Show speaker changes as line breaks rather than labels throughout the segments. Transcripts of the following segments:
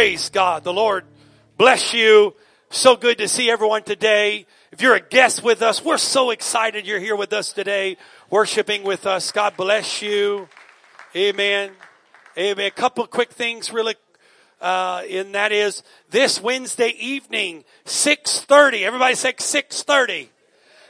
Praise God. The Lord bless you. So good to see everyone today. If you're a guest with us, we're so excited you're here with us today, worshiping with us. God bless you. Amen. Amen. A couple quick things really, uh, and that is this Wednesday evening, 6.30. Everybody say 6.30.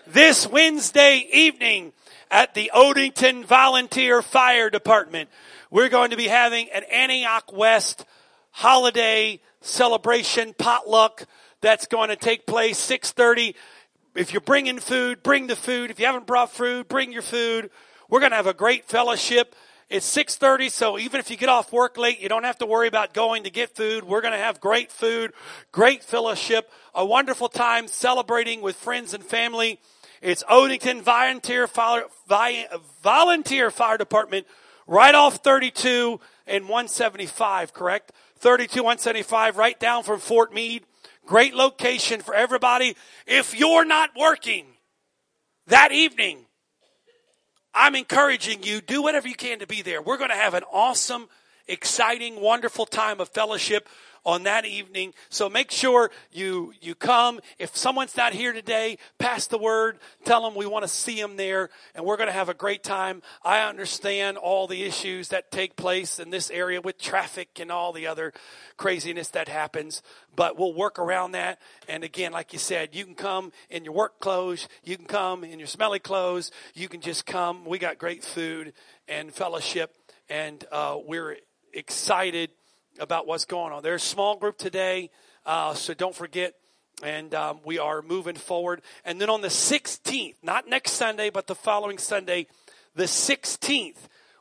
This Wednesday evening at the Odenton Volunteer Fire Department, we're going to be having an Antioch West holiday celebration potluck that's going to take place 6:30. If you're bringing food, bring the food. If you haven't brought food, bring your food. We're going to have a great fellowship. It's 6:30, so even if you get off work late, you don't have to worry about going to get food. We're going to have great food, great fellowship, a wonderful time celebrating with friends and family. It's Odenton Volunteer Fire, Volunteer Fire Department right off 32 and 175, correct? 32 175 right down from Fort Meade. Great location for everybody. If you're not working that evening, I'm encouraging you, do whatever you can to be there. We're going to have an awesome, exciting, wonderful time of fellowship on that evening. So make sure you, you come. If someone's not here today, pass the word. Tell them we want to see them there and we're going to have a great time. I understand all the issues that take place in this area with traffic and all the other craziness that happens, but we'll work around that. And again, like you said, you can come in your work clothes. You can come in your smelly clothes. You can just come. We got great food and fellowship and uh, we're excited about what's going on. There's a small group today, uh, so don't forget. And um, we are moving forward. And then on the 16th, not next Sunday, but the following Sunday, the 16th,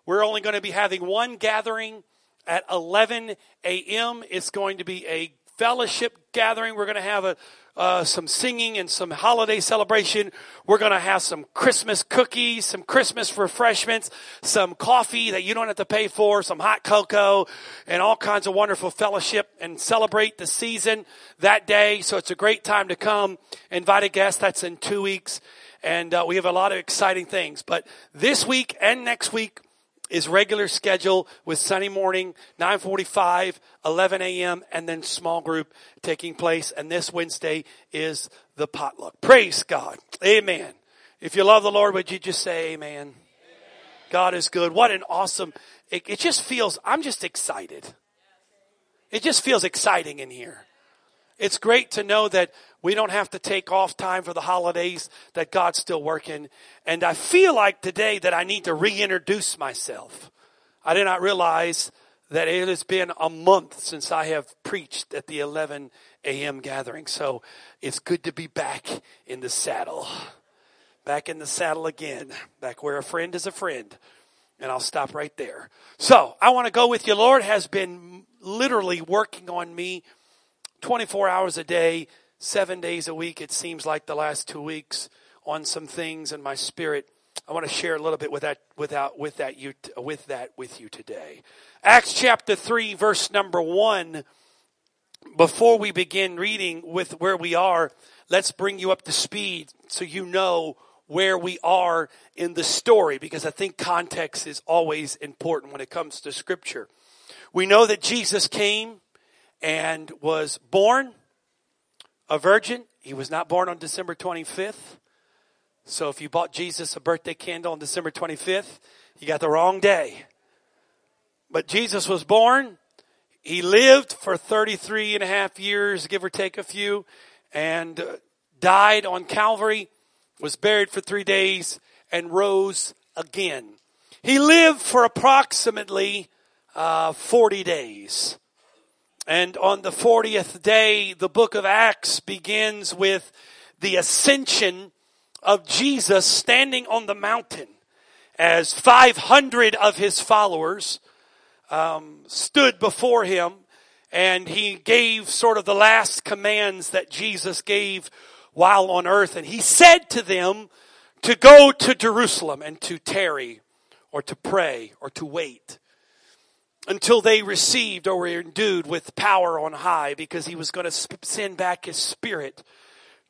we're only going to be having one gathering at 11 a.m. It's going to be a fellowship gathering. We're going to have a, uh, some singing and some holiday celebration. We're going to have some Christmas cookies, some Christmas refreshments, some coffee that you don't have to pay for, some hot cocoa, and all kinds of wonderful fellowship and celebrate the season that day. So it's a great time to come. Invite a guest. That's in two weeks. And uh, we have a lot of exciting things. But this week and next week, is regular schedule with Sunday morning, 945, 11 a.m., and then small group taking place. And this Wednesday is the potluck. Praise God. Amen. If you love the Lord, would you just say amen? amen. God is good. What an awesome, it, it just feels, I'm just excited. It just feels exciting in here. It's great to know that we don't have to take off time for the holidays, that God's still working. And I feel like today that I need to reintroduce myself. I did not realize that it has been a month since I have preached at the 11 a.m. gathering. So it's good to be back in the saddle. Back in the saddle again. Back where a friend is a friend. And I'll stop right there. So I want to go with you. Lord has been literally working on me 24 hours a day, seven days a week, it seems like the last two weeks, on some things in my spirit. I want to share a little bit with that, without, with that, you, with that with you today. Acts chapter 3, verse number 1. Before we begin reading with where we are, let's bring you up to speed so you know where we are in the story because I think context is always important when it comes to scripture. We know that Jesus came and was born a virgin. He was not born on December 25th. So if you bought Jesus a birthday candle on December 25th, you got the wrong day. But Jesus was born. He lived for 33 and a half years, give or take a few, and uh, died on Calvary, was buried for three days, and rose again. He lived for approximately uh, 40 days. And on the 40th day, the book of Acts begins with the ascension of Jesus standing on the mountain as 500 of his followers um, stood before him and he gave sort of the last commands that Jesus gave while on earth. And he said to them to go to Jerusalem and to tarry or to pray or to wait until they received or were endued with power on high because he was going to send back his spirit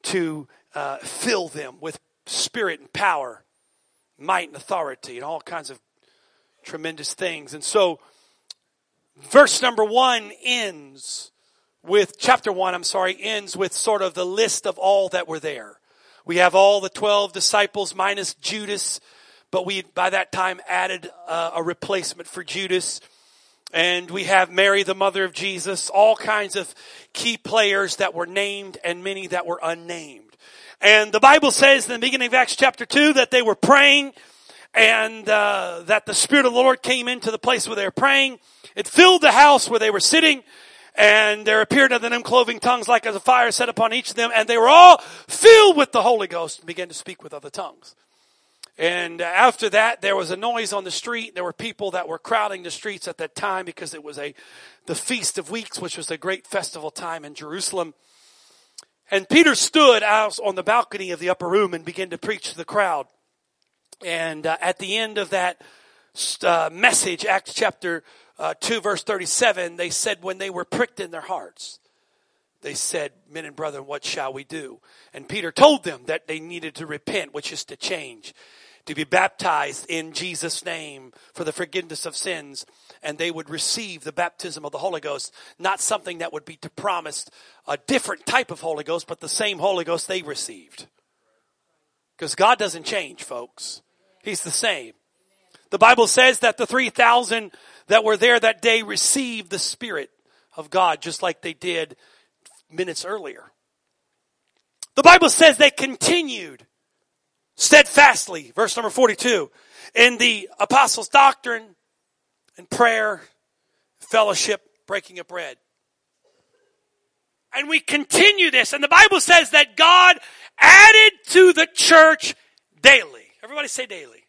to uh, fill them with spirit and power, might and authority, and all kinds of tremendous things. And so verse number one ends with, chapter one, I'm sorry, ends with sort of the list of all that were there. We have all the 12 disciples minus Judas, but we, by that time, added uh, a replacement for Judas. And we have Mary, the mother of Jesus, all kinds of key players that were named and many that were unnamed. And the Bible says in the beginning of Acts chapter 2 that they were praying and uh, that the Spirit of the Lord came into the place where they were praying. It filled the house where they were sitting and there appeared unto them cloven tongues like as a fire set upon each of them and they were all filled with the Holy Ghost and began to speak with other tongues. And after that, there was a noise on the street. There were people that were crowding the streets at that time because it was a, the Feast of Weeks, which was a great festival time in Jerusalem. And Peter stood out on the balcony of the upper room and began to preach to the crowd. And uh, at the end of that uh, message, Acts chapter uh, 2 verse 37, they said when they were pricked in their hearts, they said, men and brethren, what shall we do? And Peter told them that they needed to repent, which is to change to be baptized in Jesus' name for the forgiveness of sins, and they would receive the baptism of the Holy Ghost. Not something that would be to promised a different type of Holy Ghost, but the same Holy Ghost they received. Because God doesn't change, folks. He's the same. The Bible says that the 3,000 that were there that day received the Spirit of God just like they did minutes earlier. The Bible says they continued steadfastly, verse number 42, in the apostles' doctrine and prayer, fellowship, breaking of bread. And we continue this, and the Bible says that God added to the church daily. Everybody say daily.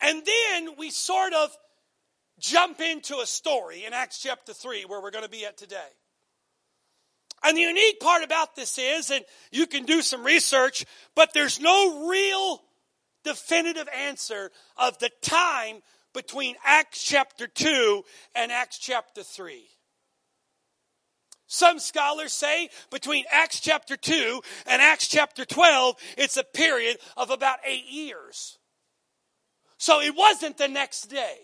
And then we sort of jump into a story in Acts chapter 3 where we're going to be at today. And the unique part about this is, and you can do some research, but there's no real definitive answer of the time between Acts chapter 2 and Acts chapter 3. Some scholars say between Acts chapter 2 and Acts chapter 12, it's a period of about eight years. So it wasn't the next day.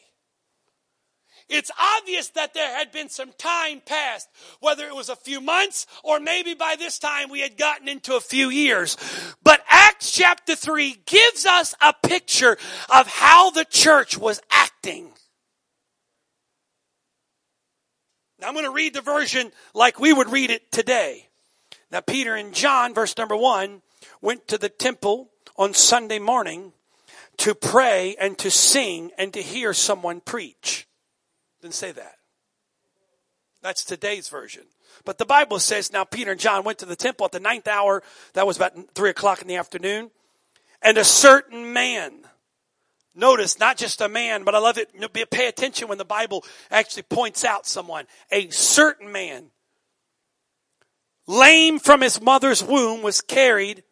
It's obvious that there had been some time passed, whether it was a few months or maybe by this time we had gotten into a few years. But Acts chapter 3 gives us a picture of how the church was acting. Now I'm going to read the version like we would read it today. Now Peter and John, verse number 1, went to the temple on Sunday morning to pray and to sing and to hear someone preach. Didn't say that. That's today's version. But the Bible says now Peter and John went to the temple at the ninth hour. That was about three o'clock in the afternoon. And a certain man, notice not just a man, but I love it. Pay attention when the Bible actually points out someone. A certain man, lame from his mother's womb, was carried,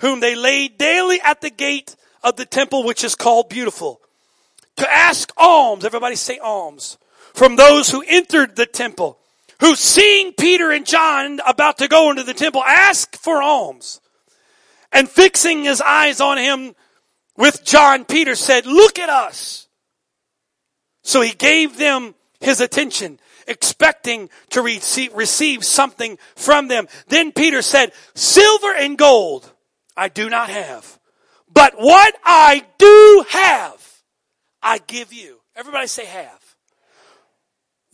whom they laid daily at the gate of the temple, which is called beautiful, to ask alms. Everybody say alms from those who entered the temple, who seeing Peter and John about to go into the temple, asked for alms. And fixing his eyes on him with John, Peter said, look at us. So he gave them his attention, expecting to receive, receive something from them. Then Peter said, silver and gold I do not have, but what I do have, I give you. Everybody say have.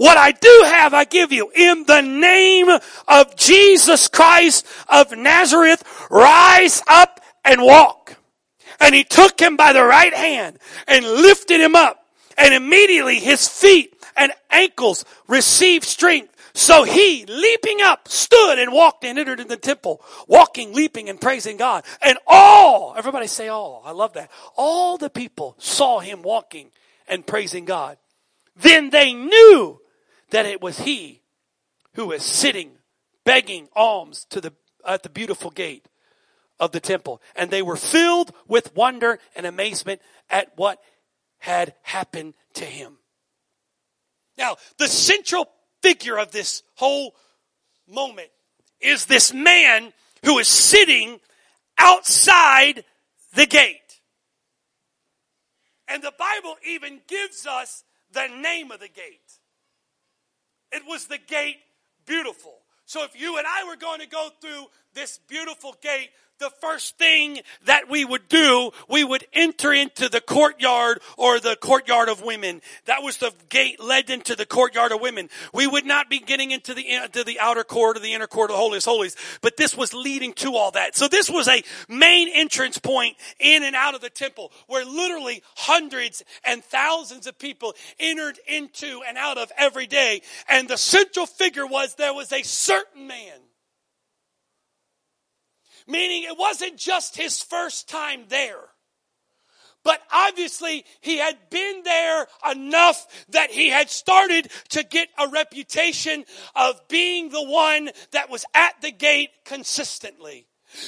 What I do have, I give you. In the name of Jesus Christ of Nazareth, rise up and walk. And he took him by the right hand and lifted him up. And immediately his feet and ankles received strength. So he, leaping up, stood and walked and entered in the temple, walking, leaping, and praising God. And all, everybody say all, I love that. All the people saw him walking and praising God. Then they knew that it was he who was sitting begging alms to the, at the beautiful gate of the temple. And they were filled with wonder and amazement at what had happened to him. Now, the central figure of this whole moment is this man who is sitting outside the gate. And the Bible even gives us the name of the gate. It was the gate beautiful. So if you and I were going to go through this beautiful gate, the first thing that we would do, we would enter into the courtyard or the courtyard of women. That was the gate led into the courtyard of women. We would not be getting into the, into the outer court or the inner court of the holiest holies, but this was leading to all that. So this was a main entrance point in and out of the temple where literally hundreds and thousands of people entered into and out of every day. And the central figure was there was a certain man Meaning it wasn't just his first time there. But obviously, he had been there enough that he had started to get a reputation of being the one that was at the gate consistently.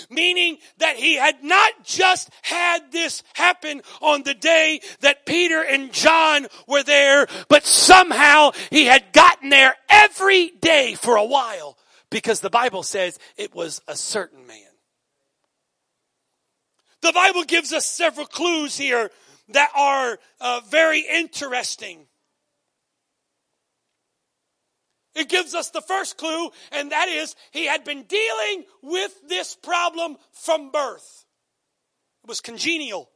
Meaning that he had not just had this happen on the day that Peter and John were there, but somehow he had gotten there every day for a while because the Bible says it was a certain man. The Bible gives us several clues here that are uh, very interesting. It gives us the first clue, and that is he had been dealing with this problem from birth. It was congenial.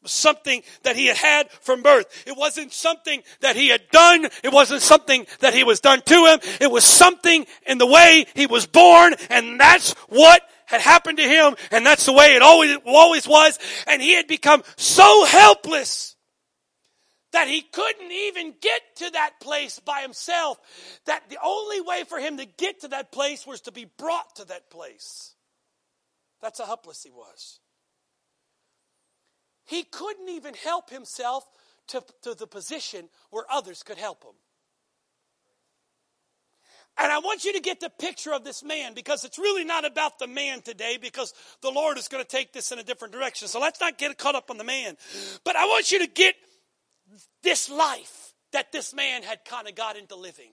It was something that he had had from birth. It wasn't something that he had done. It wasn't something that he was done to him. It was something in the way he was born, and that's what had happened to him, and that's the way it always, always was, and he had become so helpless that he couldn't even get to that place by himself, that the only way for him to get to that place was to be brought to that place. That's how helpless he was. He couldn't even help himself to, to the position where others could help him. And I want you to get the picture of this man because it's really not about the man today because the Lord is going to take this in a different direction. So let's not get caught up on the man. But I want you to get this life that this man had kind of got into living.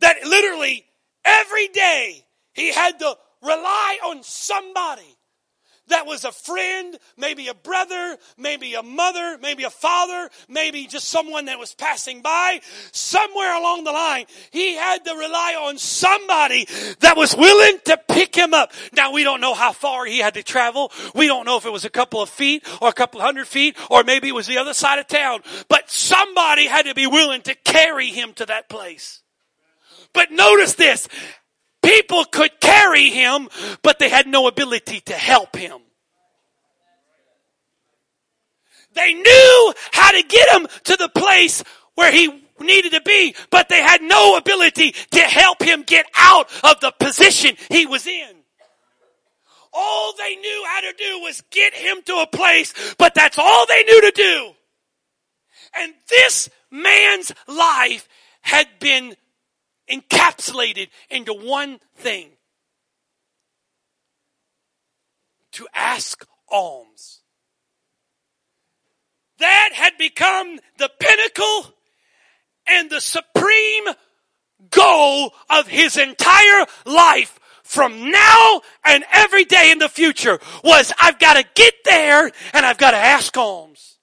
That literally every day he had to rely on somebody that was a friend, maybe a brother, maybe a mother, maybe a father, maybe just someone that was passing by. Somewhere along the line, he had to rely on somebody that was willing to pick him up. Now we don't know how far he had to travel. We don't know if it was a couple of feet or a couple hundred feet or maybe it was the other side of town. But somebody had to be willing to carry him to that place. But notice this. People could carry him, but they had no ability to help him. They knew how to get him to the place where he needed to be, but they had no ability to help him get out of the position he was in. All they knew how to do was get him to a place, but that's all they knew to do. And this man's life had been encapsulated into one thing to ask alms. That had become the pinnacle and the supreme goal of his entire life from now and every day in the future was I've got to get there and I've got to ask alms.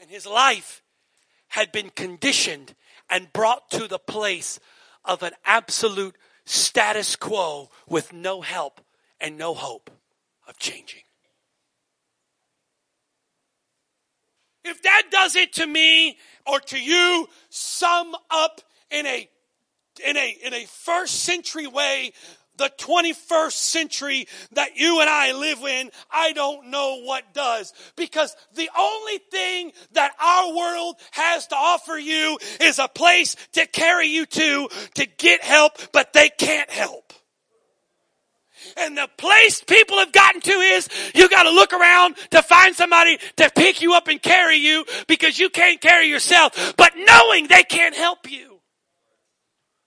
And his life had been conditioned and brought to the place of an absolute status quo with no help and no hope of changing. If that does it to me or to you, sum up in a in a in a first century way the 21st century that you and I live in, I don't know what does. Because the only thing that our world has to offer you is a place to carry you to, to get help, but they can't help. And the place people have gotten to is you gotta look around to find somebody to pick you up and carry you because you can't carry yourself, but knowing they can't help you.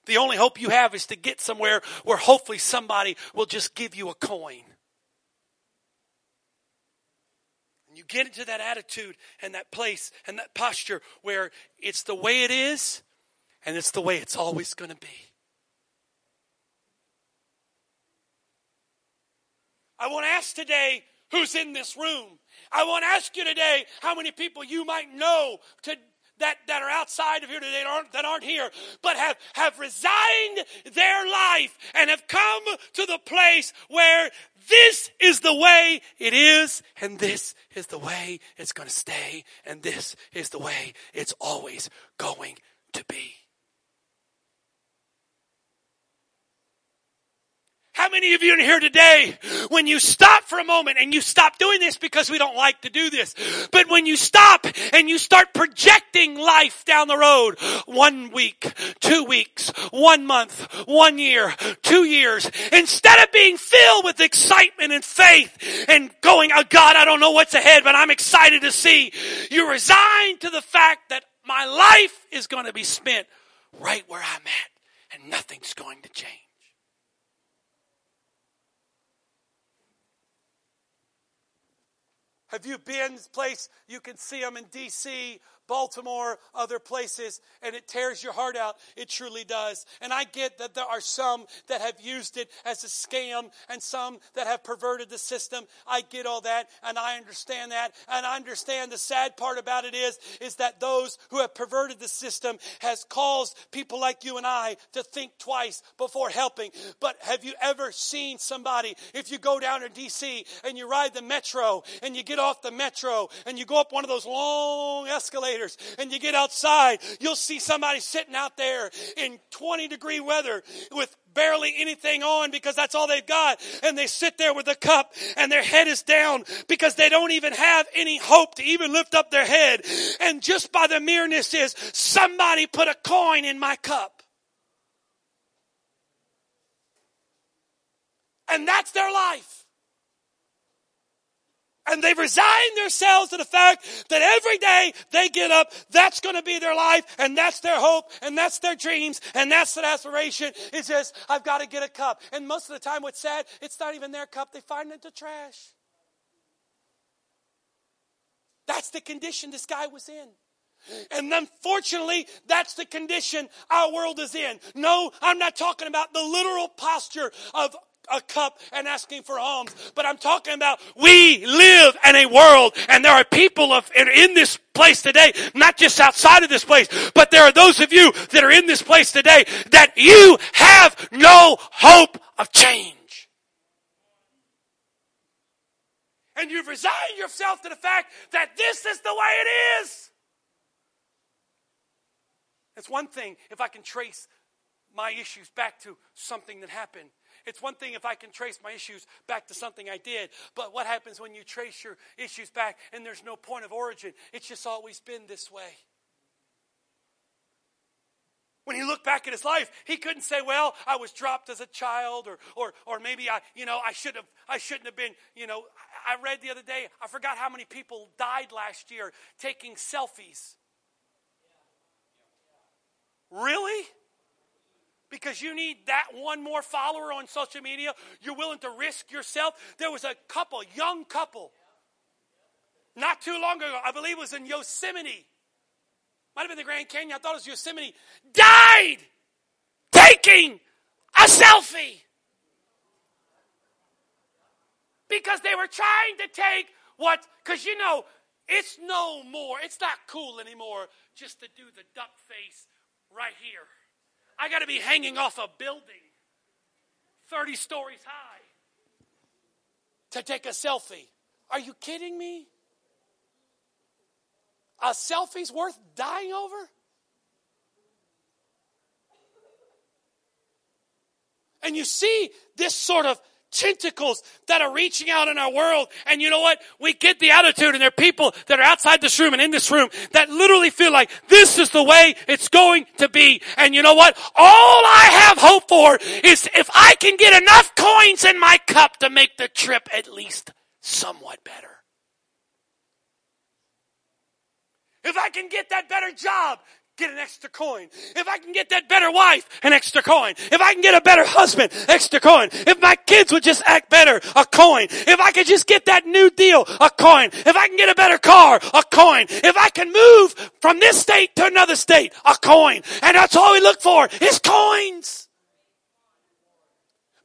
The only hope you have is to get somewhere where hopefully somebody will just give you a coin. And you get into that attitude and that place and that posture where it's the way it is and it's the way it's always going to be. I want to ask today who's in this room. I want to ask you today how many people you might know to, that, that are outside of here today that aren't, that aren't here, but have, have resigned their life and have come to the place where this is the way it is, and this is the way it's going to stay, and this is the way it's always going to be. How many of you in here today, when you stop for a moment and you stop doing this because we don't like to do this, but when you stop and you start projecting life down the road, one week, two weeks, one month, one year, two years, instead of being filled with excitement and faith and going, oh God, I don't know what's ahead, but I'm excited to see, you resign to the fact that my life is going to be spent right where I'm at and nothing's going to change. Have you been this place? You can see them in D.C. Baltimore, other places, and it tears your heart out. It truly does. And I get that there are some that have used it as a scam and some that have perverted the system. I get all that and I understand that. And I understand the sad part about it is, is that those who have perverted the system has caused people like you and I to think twice before helping. But have you ever seen somebody, if you go down to DC and you ride the metro and you get off the metro and you go up one of those long escalators and you get outside, you'll see somebody sitting out there in 20 degree weather with barely anything on because that's all they've got. And they sit there with a cup and their head is down because they don't even have any hope to even lift up their head. And just by the mereness is somebody put a coin in my cup. And that's their life. And they've resigned themselves to the fact that every day they get up, that's going to be their life, and that's their hope, and that's their dreams, and that's their aspiration. It's just, I've got to get a cup. And most of the time, what's sad, it's not even their cup. They find it in the trash. That's the condition this guy was in. And unfortunately, that's the condition our world is in. No, I'm not talking about the literal posture of a cup and asking for alms. But I'm talking about we live in a world and there are people of, in this place today, not just outside of this place, but there are those of you that are in this place today that you have no hope of change. And you've resigned yourself to the fact that this is the way it is. It's one thing if I can trace my issues back to something that happened. It's one thing if I can trace my issues back to something I did, but what happens when you trace your issues back and there's no point of origin? It's just always been this way. When he looked back at his life, he couldn't say, "Well, I was dropped as a child, or, or, or maybe I, you know, I should have, I shouldn't have been." You know, I read the other day. I forgot how many people died last year taking selfies. Really? Because you need that one more follower on social media. You're willing to risk yourself. There was a couple, young couple, not too long ago, I believe it was in Yosemite. Might have been the Grand Canyon, I thought it was Yosemite. Died taking a selfie. Because they were trying to take what, because you know, it's no more, it's not cool anymore just to do the duck face right here. I got to be hanging off a building 30 stories high to take a selfie. Are you kidding me? A selfie's worth dying over? And you see this sort of tentacles that are reaching out in our world. And you know what? We get the attitude and there are people that are outside this room and in this room that literally feel like this is the way it's going to be. And you know what? All I have hope for is if I can get enough coins in my cup to make the trip at least somewhat better. If I can get that better job, get an extra coin. If I can get that better wife, an extra coin. If I can get a better husband, extra coin. If my kids would just act better, a coin. If I could just get that new deal, a coin. If I can get a better car, a coin. If I can move from this state to another state, a coin. And that's all we look for is coins.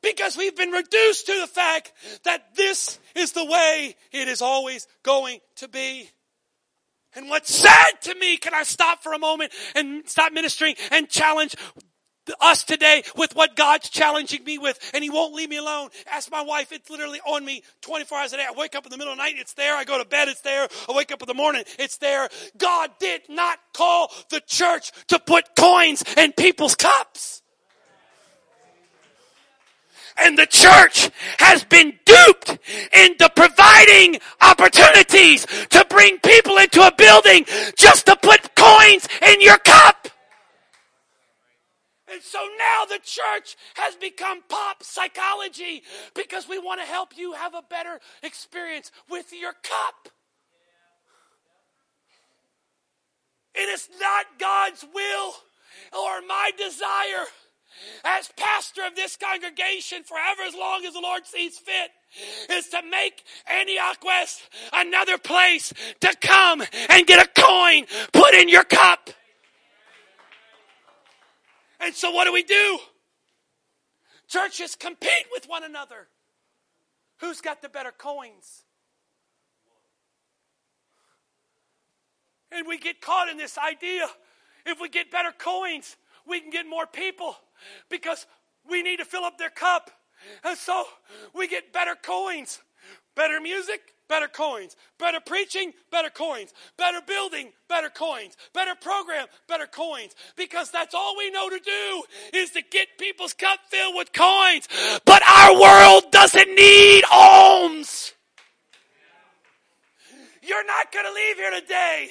Because we've been reduced to the fact that this is the way it is always going to be. And what's sad to me, can I stop for a moment and stop ministering and challenge us today with what God's challenging me with, and He won't leave me alone. Ask my wife, it's literally on me 24 hours a day. I wake up in the middle of the night, it's there. I go to bed, it's there. I wake up in the morning, it's there. God did not call the church to put coins in people's cups. And the church has been duped into providing opportunities to bring people into a building just to put coins in your cup. And so now the church has become pop psychology because we want to help you have a better experience with your cup. It is not God's will or my desire as pastor of this congregation forever as long as the Lord sees fit is to make Antioch West another place to come and get a coin put in your cup. And so what do we do? Churches compete with one another. Who's got the better coins? And we get caught in this idea if we get better coins, we can get more people because we need to fill up their cup. And so we get better coins, better music, better coins, better preaching, better coins, better building, better coins, better program, better coins. Because that's all we know to do is to get people's cup filled with coins. But our world doesn't need alms. You're not going to leave here today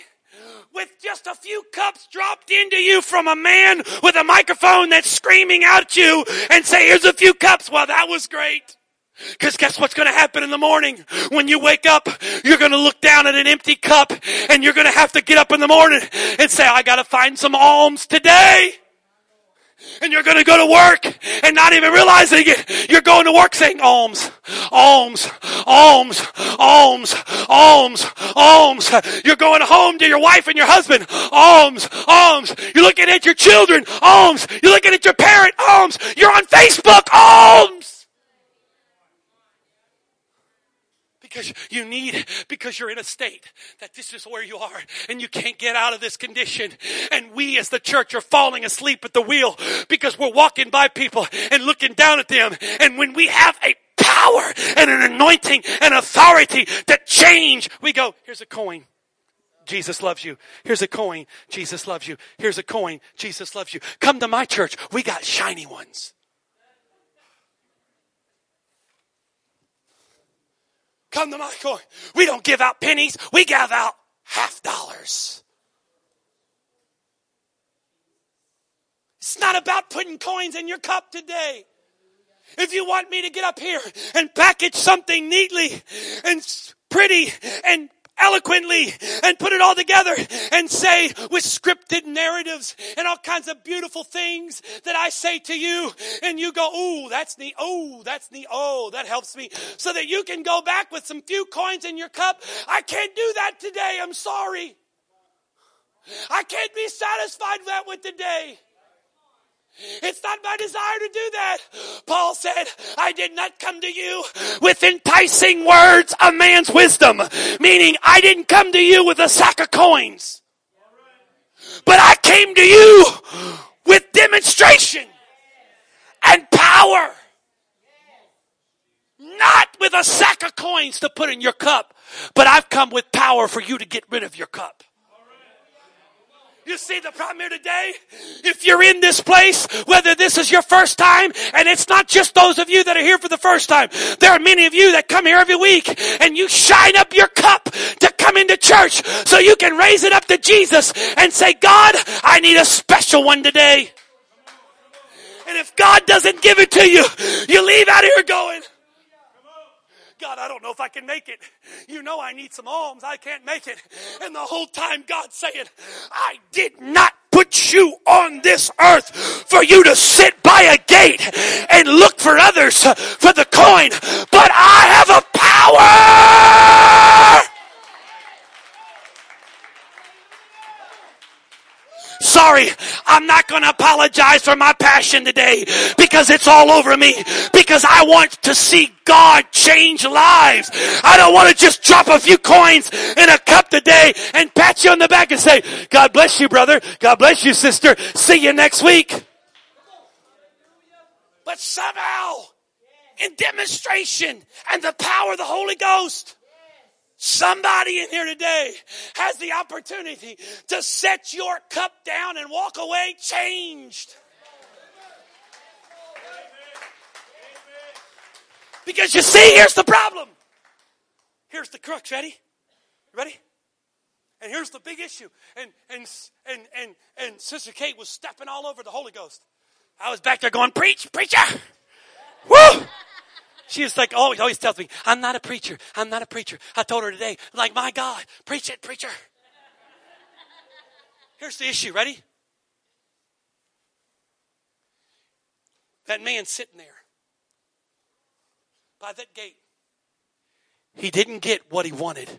with just a few cups dropped into you from a man with a microphone that's screaming out at you and say, here's a few cups. Well, that was great. Because guess what's going to happen in the morning? When you wake up, you're going to look down at an empty cup and you're going to have to get up in the morning and say, I got to find some alms today. And you're going to go to work and not even realizing it. You're going to work saying alms, alms, alms, alms, alms, alms. You're going home to your wife and your husband, alms, alms. You're looking at your children, alms. You're looking at your parent, alms. You're on Facebook, alms. Because you need, because you're in a state that this is where you are and you can't get out of this condition. And we as the church are falling asleep at the wheel because we're walking by people and looking down at them. And when we have a power and an anointing and authority to change, we go, here's a coin. Jesus loves you. Here's a coin. Jesus loves you. Here's a coin. Jesus loves you. Come to my church. We got shiny ones. Come to my coin. We don't give out pennies. We give out half dollars. It's not about putting coins in your cup today. If you want me to get up here and package something neatly and pretty and eloquently and put it all together and say with scripted narratives and all kinds of beautiful things that I say to you and you go, ooh, that's neat. Oh, that's neat. Oh, that helps me so that you can go back with some few coins in your cup. I can't do that today. I'm sorry. I can't be satisfied with that with today. It's not my desire to do that. Paul said, I did not come to you with enticing words of man's wisdom, meaning I didn't come to you with a sack of coins, but I came to you with demonstration and power. Not with a sack of coins to put in your cup, but I've come with power for you to get rid of your cup. You see the problem here today? If you're in this place, whether this is your first time, and it's not just those of you that are here for the first time, there are many of you that come here every week and you shine up your cup to come into church so you can raise it up to Jesus and say, God, I need a special one today. And if God doesn't give it to you, you leave out of here going, God, I don't know if I can make it. You know I need some alms. I can't make it. And the whole time God's saying, I did not put you on this earth for you to sit by a gate and look for others for the coin, but I have a power. Sorry, I'm not going to apologize for my passion today because it's all over me because I want to see God change lives. I don't want to just drop a few coins in a cup today and pat you on the back and say, God bless you, brother. God bless you, sister. See you next week. But somehow, in demonstration and the power of the Holy Ghost, Somebody in here today has the opportunity to set your cup down and walk away changed. Because you see, here's the problem. Here's the crux. Ready? Ready? And here's the big issue. And and and and and Sister Kate was stepping all over the Holy Ghost. I was back there going, preach, preacher. Woo! She was like, always, always tells me, I'm not a preacher. I'm not a preacher. I told her today, like, my God, preach it, preacher. Here's the issue. Ready? That man sitting there by that gate, he didn't get what he wanted,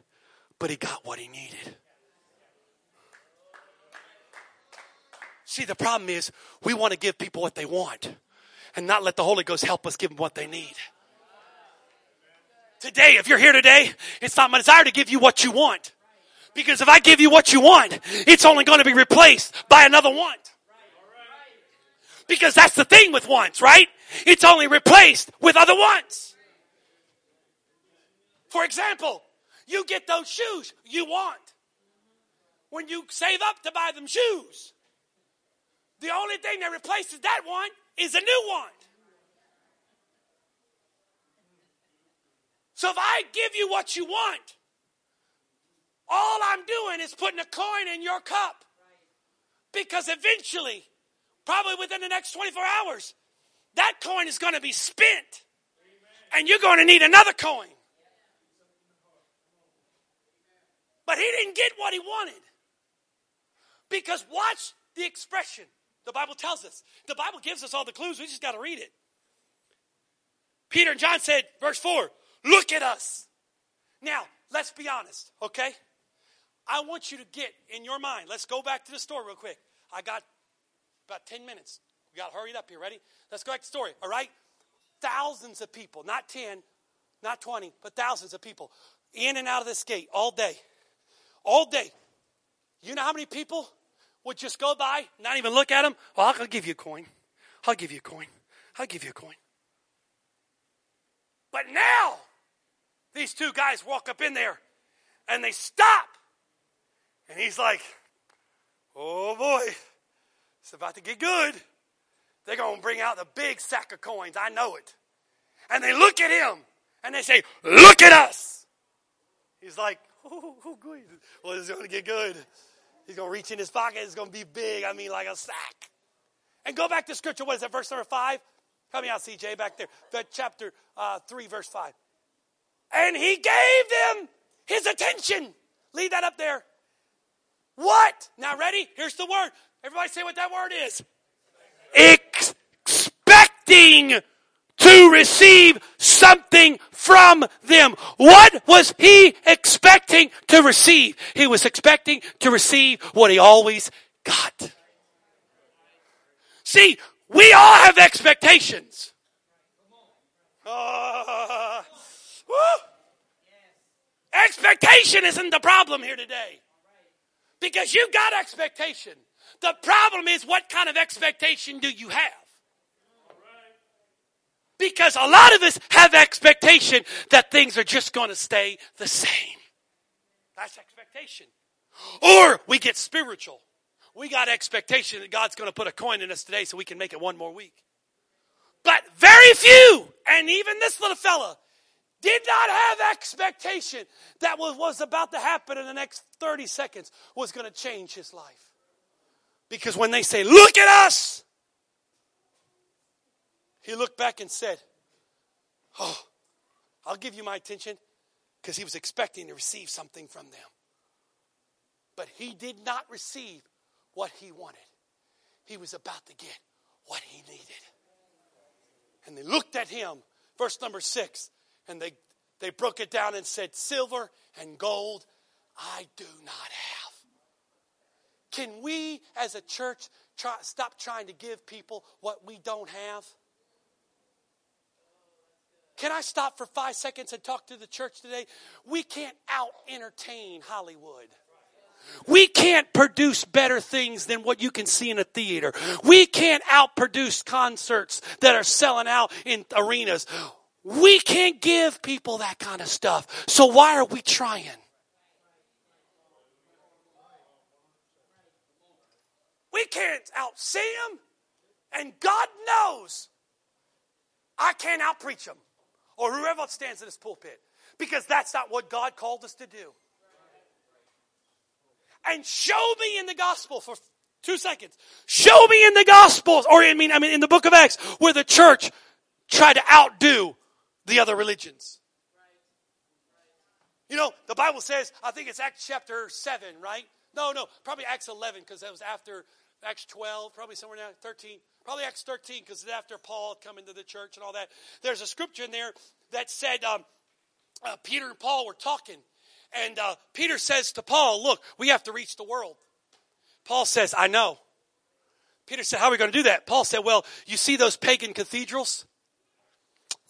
but he got what he needed. See, the problem is we want to give people what they want and not let the Holy Ghost help us give them what they need. Today, if you're here today, it's not my desire to give you what you want. Because if I give you what you want, it's only going to be replaced by another want. Because that's the thing with wants, right? It's only replaced with other wants. For example, you get those shoes you want. When you save up to buy them shoes, the only thing that replaces that one is a new one. So if I give you what you want, all I'm doing is putting a coin in your cup. Because eventually, probably within the next 24 hours, that coin is going to be spent. And you're going to need another coin. But he didn't get what he wanted. Because watch the expression. The Bible tells us. The Bible gives us all the clues. We just got to read it. Peter and John said, verse 4, Look at us. Now, let's be honest, okay? I want you to get in your mind. Let's go back to the story real quick. I got about 10 minutes. We got it up here. Ready? Let's go back to the story, all right? Thousands of people, not 10, not 20, but thousands of people in and out of this gate all day. All day. You know how many people would just go by, not even look at them? Well, oh, I'll give you a coin. I'll give you a coin. I'll give you a coin. But now, these two guys walk up in there and they stop. And he's like, oh boy, it's about to get good. They're going to bring out the big sack of coins. I know it. And they look at him and they say, Look at us. He's like, Oh, oh good. Well, it's going to get good. He's going to reach in his pocket. It's going to be big. I mean, like a sack. And go back to scripture. What is that, verse number five? Help me out, CJ, back there. That chapter uh, 3, verse 5. And he gave them his attention. Leave that up there. What? Now, ready? Here's the word. Everybody say what that word is. Expecting to receive something from them. What was he expecting to receive? He was expecting to receive what he always got. See, we all have expectations. Uh, Expectation isn't the problem here today. Because you got expectation. The problem is what kind of expectation do you have? Because a lot of us have expectation that things are just going to stay the same. That's expectation. Or we get spiritual. We got expectation that God's going to put a coin in us today so we can make it one more week. But very few, and even this little fella, did not have expectation that what was about to happen in the next 30 seconds was going to change his life. Because when they say, Look at us, he looked back and said, Oh, I'll give you my attention because he was expecting to receive something from them. But he did not receive what he wanted. He was about to get what he needed. And they looked at him, verse number six, and they, they broke it down and said, Silver and gold I do not have. Can we as a church try, stop trying to give people what we don't have? Can I stop for five seconds and talk to the church today? We can't out entertain Hollywood. We can't produce better things than what you can see in a theater. We can't outproduce concerts that are selling out in arenas. We can't give people that kind of stuff. So why are we trying? We can't outsee them. And God knows I can't outpreach them or whoever stands in this pulpit because that's not what God called us to do and show me in the gospel for two seconds. Show me in the gospels, or I mean, I mean, in the book of Acts, where the church tried to outdo the other religions. You know, the Bible says, I think it's Acts chapter 7, right? No, no, probably Acts 11, because that was after Acts 12, probably somewhere now, 13. Probably Acts 13, because it's after Paul come into the church and all that. There's a scripture in there that said um, uh, Peter and Paul were talking, and uh, Peter says to Paul, Look, we have to reach the world. Paul says, I know. Peter said, How are we going to do that? Paul said, Well, you see those pagan cathedrals?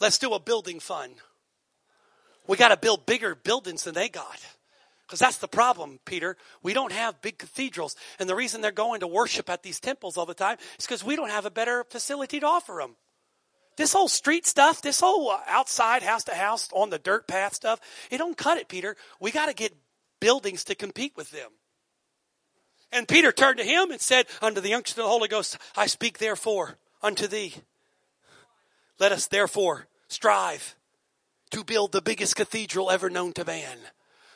Let's do a building fund. We got to build bigger buildings than they got. Because that's the problem, Peter. We don't have big cathedrals. And the reason they're going to worship at these temples all the time is because we don't have a better facility to offer them. This whole street stuff, this whole uh, outside house to house on the dirt path stuff, it don't cut it, Peter. We got to get buildings to compete with them. And Peter turned to him and said, Under the unction of the Holy Ghost, I speak therefore unto thee. Let us therefore strive to build the biggest cathedral ever known to man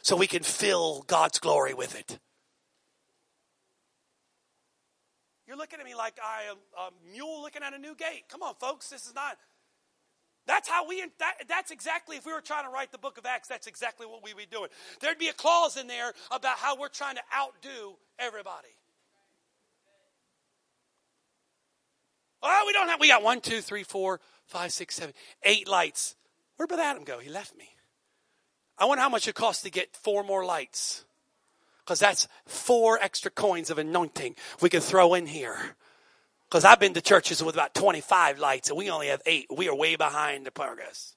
so we can fill God's glory with it. You're looking at me like I am a mule looking at a new gate. Come on, folks. This is not. That's how we. That, that's exactly. If we were trying to write the book of Acts, that's exactly what we'd be doing. There'd be a clause in there about how we're trying to outdo everybody. Oh, we don't have. We got one, two, three, four, five, six, seven, eight lights. Where'd Brother Adam go? He left me. I wonder how much it costs to get four more lights because that's four extra coins of anointing we can throw in here. Because I've been to churches with about 25 lights and we only have eight. We are way behind the progress.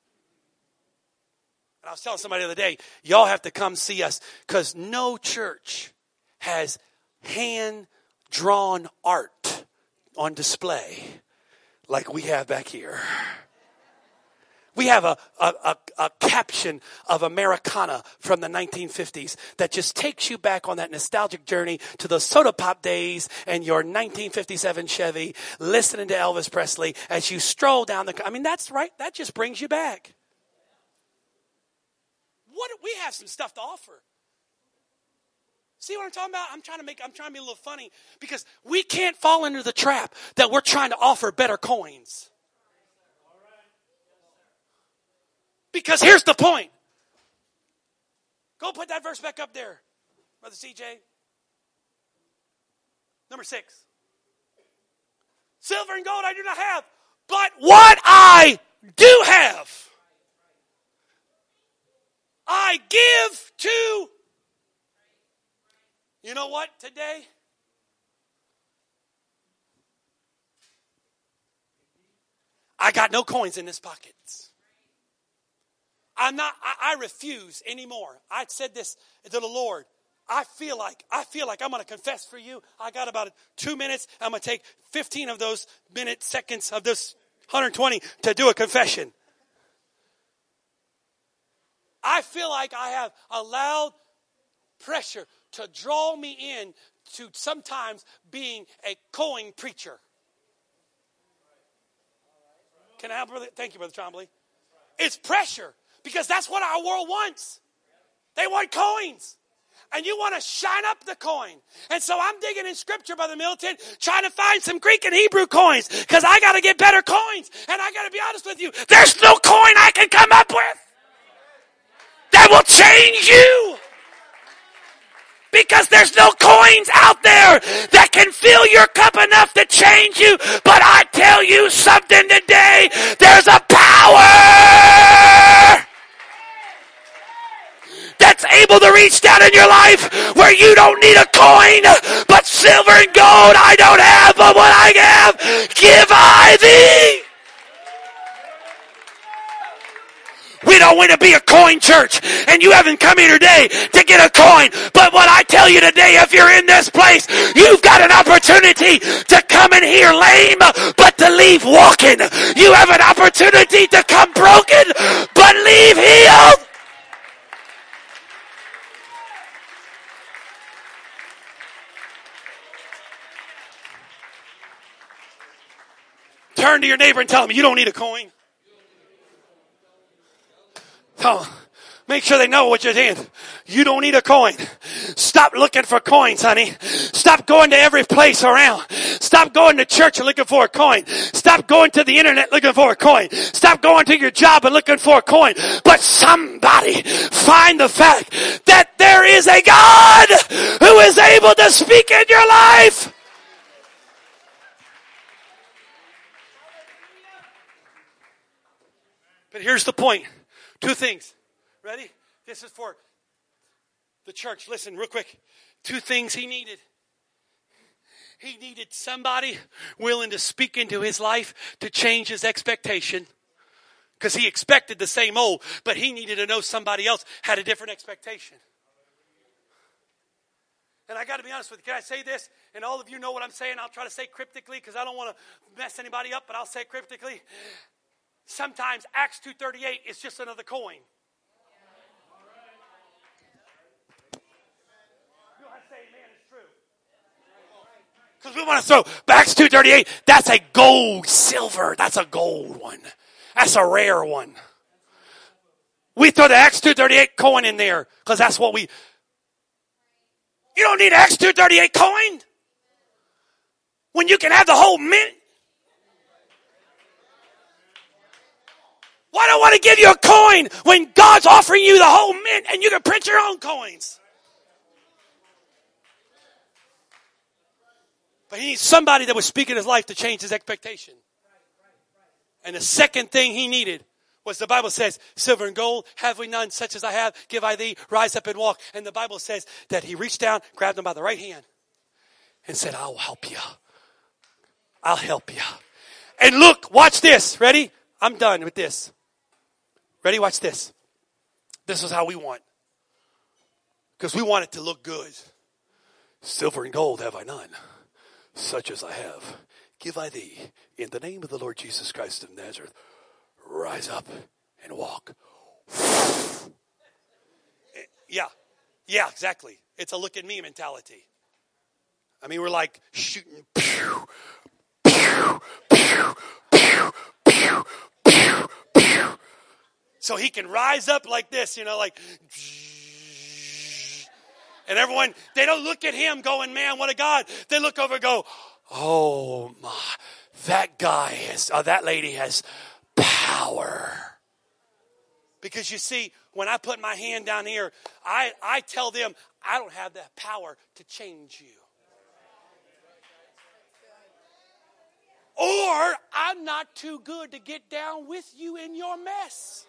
And I was telling somebody the other day, y'all have to come see us because no church has hand drawn art on display like we have back here. We have a, a, a, a, caption of Americana from the 1950s that just takes you back on that nostalgic journey to the soda pop days and your 1957 Chevy listening to Elvis Presley as you stroll down the. I mean, that's right. That just brings you back. What we have some stuff to offer. See what I'm talking about? I'm trying to make I'm trying to be a little funny because we can't fall into the trap that we're trying to offer better coins. Because here's the point. Go put that verse back up there, Brother CJ. Number six. Silver and gold I do not have, but what I do have, I give to. You know what, today? I got no coins in this pockets. I'm not, I, I refuse anymore. I said this to the Lord. I feel like, I feel like I'm going to confess for you. I got about two minutes. I'm going to take 15 of those minutes, seconds of this 120 to do a confession. I feel like I have allowed pressure to draw me in to sometimes being a coin preacher. Can I have brother? Thank you, Brother Trombley. It's pressure. Because that's what our world wants. They want coins. And you want to shine up the coin. And so I'm digging in scripture, Brother Milton, trying to find some Greek and Hebrew coins because I got to get better coins. And I got to be honest with you, there's no coin I can come up with that will change you. Because there's no coins out there that can fill your cup enough to change you. But I tell you something today, there's a power that's able to reach down in your life where you don't need a coin, but silver and gold I don't have, but what I have, give I thee. We don't want to be a coin church. And you haven't come here today to get a coin. But what I tell you today, if you're in this place, you've got an opportunity to come in here lame, but to leave walking. You have an opportunity to come broken, but leave healed. Turn to your neighbor and tell him you don't need a coin. Tell them, make sure they know what you're doing. You don't need a coin. Stop looking for coins, honey. Stop going to every place around. Stop going to church looking for a coin. Stop going to the internet looking for a coin. Stop going to your job and looking for a coin. But somebody find the fact that there is a God who is able to speak in your life. But here's the point. Two things. Ready? This is for the church. Listen, real quick. Two things he needed. He needed somebody willing to speak into his life to change his expectation. Because he expected the same old, but he needed to know somebody else had a different expectation. And I got to be honest with you. Can I say this? And all of you know what I'm saying. I'll try to say cryptically because I don't want to mess anybody up, but I'll say cryptically sometimes Acts 2.38 is just another coin. Because we want to throw Acts 2.38, that's a gold, silver, that's a gold one. That's a rare one. We throw the Acts 238 coin in there because that's what we. You don't need Acts 238 coin when you can have the whole mint. Why do I want to give you a coin when God's offering you the whole mint and you can print your own coins? But he needs somebody that was speaking his life to change his expectation. And the second thing he needed was the Bible says, silver and gold have we none, such as I have, give I thee, rise up and walk. And the Bible says that he reached down, grabbed him by the right hand, and said, I'll help you. I'll help you. And look, watch this. Ready? I'm done with this. Ready? Watch this. This is how we want. Because we want it to look good. Silver and gold have I none, such as I have. Give I thee, in the name of the Lord Jesus Christ of Nazareth, rise up and walk. yeah, yeah, exactly. It's a look at me mentality. I mean, we're like shooting, pew, pew, pew, pew, pew, so he can rise up like this, you know, like. And everyone, they don't look at him going, man, what a God. They look over and go, oh my, that guy has, uh, that lady has power. Because you see, when I put my hand down here, I, I tell them, I don't have the power to change you. Or I'm not too good to get down with you in your mess.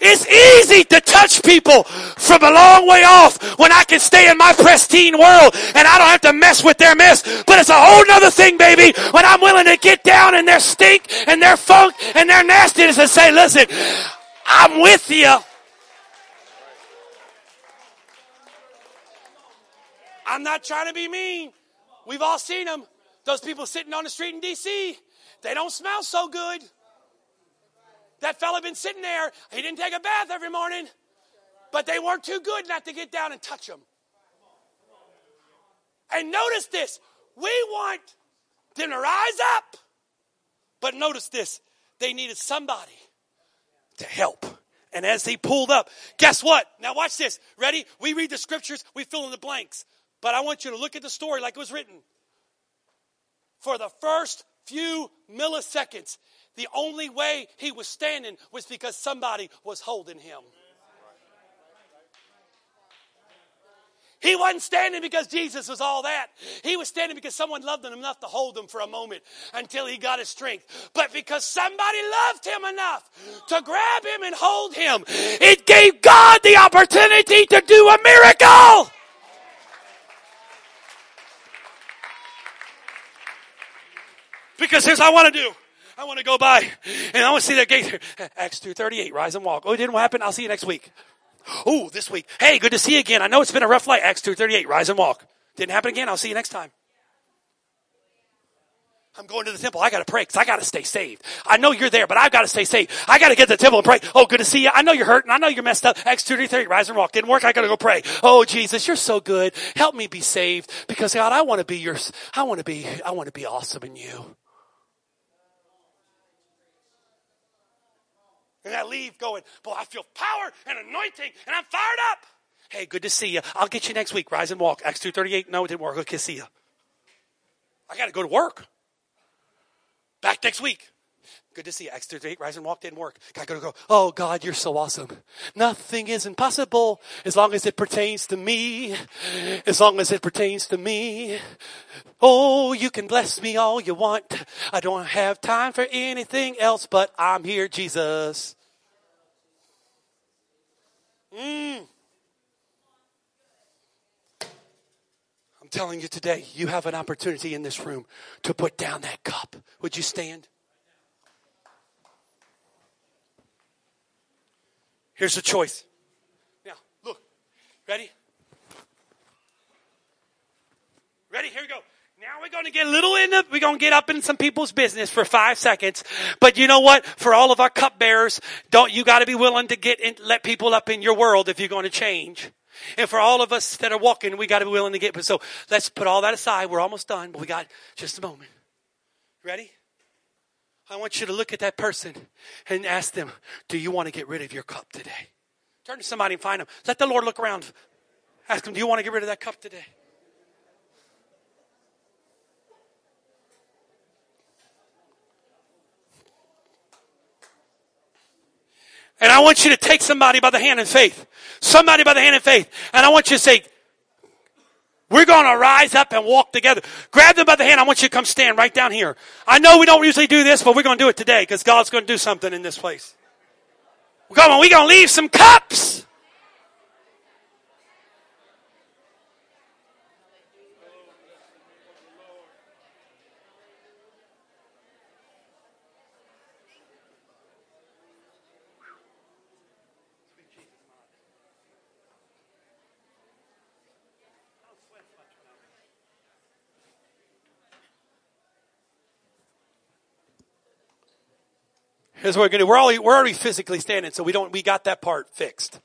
It's easy to touch people from a long way off when I can stay in my pristine world and I don't have to mess with their mess. But it's a whole nother thing, baby, when I'm willing to get down in their stink and their funk and their nastiness and say, listen, I'm with you. I'm not trying to be mean. We've all seen them. Those people sitting on the street in D.C., they don't smell so good. That fella been sitting there. He didn't take a bath every morning, but they weren't too good not to get down and touch him. And notice this: we want them to rise up, but notice this: they needed somebody to help. And as they pulled up, guess what? Now watch this. Ready? We read the scriptures, we fill in the blanks. But I want you to look at the story like it was written. For the first few milliseconds, the only way he was standing was because somebody was holding him. He wasn't standing because Jesus was all that. He was standing because someone loved him enough to hold him for a moment until he got his strength. But because somebody loved him enough to grab him and hold him, it gave God the opportunity to do a miracle. Because here's what I want to do. I want to go by and I want to see that gate. Acts 2.38, rise and walk. Oh, it didn't happen. I'll see you next week. Oh, this week. Hey, good to see you again. I know it's been a rough life. Acts 2.38, rise and walk. Didn't happen again. I'll see you next time. I'm going to the temple. I got to pray because I got to stay saved. I know you're there, but I've got to stay saved. I got to get to the temple and pray. Oh, good to see you. I know you're hurting. I know you're messed up. Acts 2.38, rise and walk. Didn't work. I got to go pray. Oh, Jesus, you're so good. Help me be saved because God, I want to be yours. I want to be, I want to be awesome in you. And I leave going, boy, I feel power and anointing and I'm fired up. Hey, good to see you. I'll get you next week. Rise and walk. Acts 2.38. No, it didn't work. To see you. I got to go to work. Back next week. Good to see you. Acts 2.38. Rise and walk didn't work. Got to go. Oh, God, you're so awesome. Nothing is impossible as long as it pertains to me. As long as it pertains to me. Oh, you can bless me all you want. I don't have time for anything else, but I'm here, Jesus. Mm. I'm telling you today, you have an opportunity in this room to put down that cup. Would you stand? Here's the choice. Now, look. Ready? Ready? Here we go. Now we're going to get a little in the, we're going to get up in some people's business for five seconds. But you know what? For all of our cupbearers, don't, you gotta be willing to get in, let people up in your world if you're going to change. And for all of us that are walking, we gotta be willing to get, so let's put all that aside. We're almost done, but we got just a moment. Ready? I want you to look at that person and ask them, do you want to get rid of your cup today? Turn to somebody and find them. Let the Lord look around. Ask them, do you want to get rid of that cup today? And I want you to take somebody by the hand in faith. Somebody by the hand in faith. And I want you to say, we're going to rise up and walk together. Grab them by the hand. I want you to come stand right down here. I know we don't usually do this, but we're going to do it today because God's going to do something in this place. Come on, we're going to leave some cups. Here's what we're going to do. We're already, we're already physically standing, so we don't, we got that part fixed.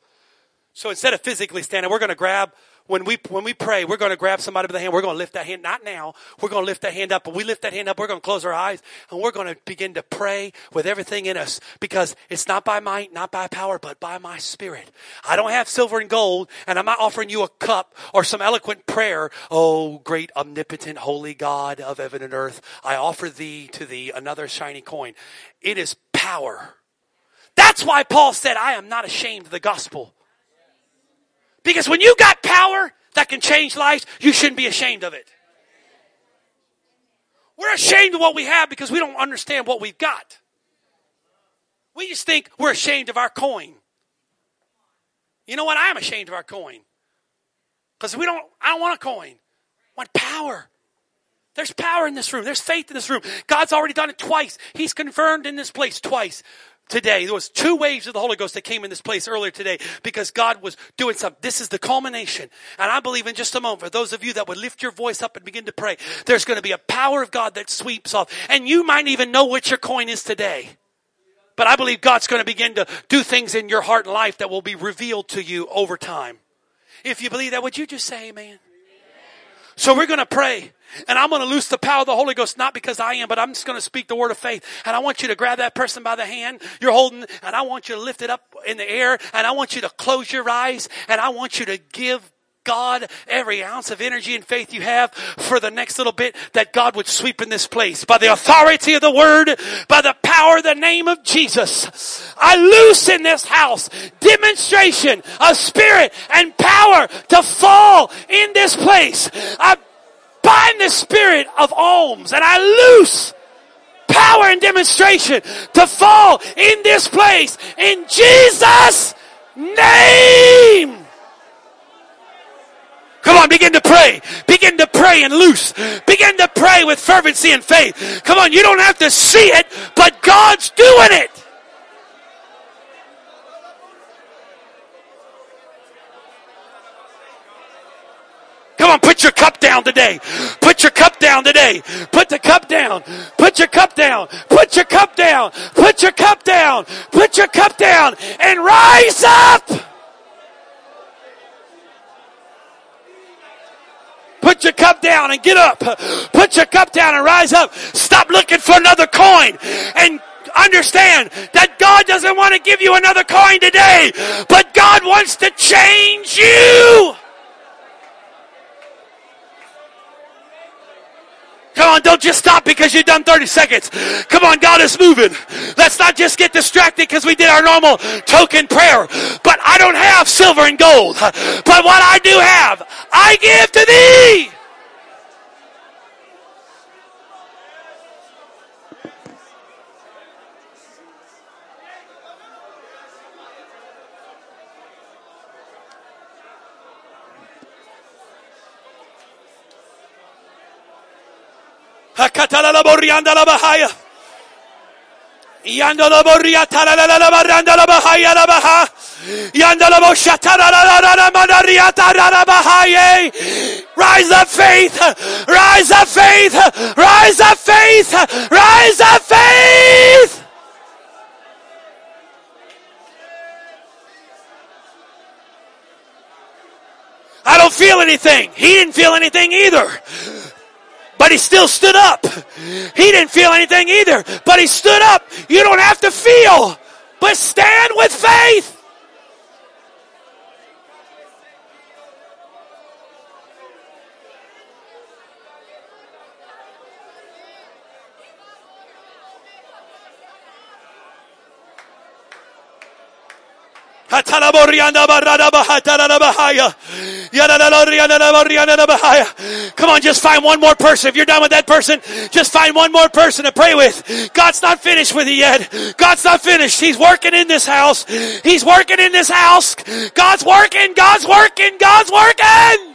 So instead of physically standing, we're going to grab, when we, when we pray, we're going to grab somebody by the hand. We're going to lift that hand, not now. We're going to lift that hand up. When we lift that hand up, we're going to close our eyes and we're going to begin to pray with everything in us because it's not by might, not by power, but by my spirit. I don't have silver and gold and I'm not offering you a cup or some eloquent prayer. Oh, great omnipotent holy God of heaven and earth. I offer thee to thee another shiny coin. It is power. That's why Paul said, I am not ashamed of the gospel. Because when you got power that can change lives, you shouldn't be ashamed of it. We're ashamed of what we have because we don't understand what we've got. We just think we're ashamed of our coin. You know what? I am ashamed of our coin. Because we don't, I don't want a coin. I want power. There's power in this room. There's faith in this room. God's already done it twice. He's confirmed in this place twice today. There was two waves of the Holy Ghost that came in this place earlier today because God was doing something. This is the culmination. And I believe in just a moment, for those of you that would lift your voice up and begin to pray, there's going to be a power of God that sweeps off. And you might even know what your coin is today. But I believe God's going to begin to do things in your heart and life that will be revealed to you over time. If you believe that, would you just say amen? So we're going to pray. And I'm going to loose the power of the Holy Ghost, not because I am, but I'm just going to speak the word of faith. And I want you to grab that person by the hand you're holding, and I want you to lift it up in the air, and I want you to close your eyes, and I want you to give God every ounce of energy and faith you have for the next little bit that God would sweep in this place by the authority of the word, by the power of the name of Jesus. I loose in this house demonstration of spirit and power to fall in this place. I bind the spirit of alms and I loose power and demonstration to fall in this place in Jesus' name. Come on, begin to pray. Begin to pray and loose. Begin to pray with fervency and faith. Come on, you don't have to see it, but God's doing it. Put your cup down today. Put your cup down today. Put the cup down. Put your cup down. Put your cup down. Put your cup down. Put your cup down and rise up. Put your cup down and get up. Put your cup down and rise up. Stop looking for another coin and understand that God doesn't want to give you another coin today, but God wants to change you. Come on, don't just stop because you've done 30 seconds. Come on, God is moving. Let's not just get distracted because we did our normal token prayer. But I don't have silver and gold. But what I do have, I give to thee. Rise up faith. Rise up faith. Rise up faith. Rise up faith. I don't feel anything. He didn't feel anything either but he still stood up. He didn't feel anything either, but he stood up. You don't have to feel, but stand with faith. Come on, just find one more person. If you're done with that person, just find one more person to pray with. God's not finished with you yet. God's not finished. He's working in this house. He's working in this house. God's working. God's working. God's working.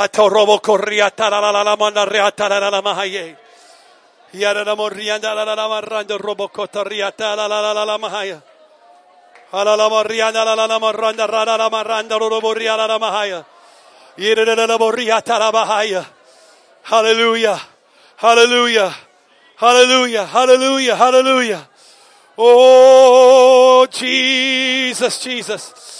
Hatorobo corriata la la la manda reata la la mahaye. Yara la morianda la la marrando robo cotoriata la la la la mahaya. Ala la morianda la la la marranda rada la marranda robo riala la mahaya. Yere la la moriata la mahaya. Hallelujah. Hallelujah. Hallelujah. Hallelujah. Hallelujah. Oh, Jesus, Jesus.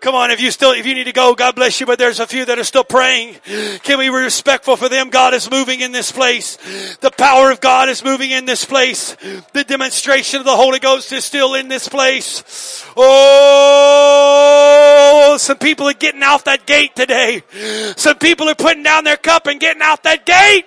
Come on, if you still, if you need to go, God bless you, but there's a few that are still praying. Can we be respectful for them? God is moving in this place. The power of God is moving in this place. The demonstration of the Holy Ghost is still in this place. Oh, some people are getting out that gate today. Some people are putting down their cup and getting out that gate.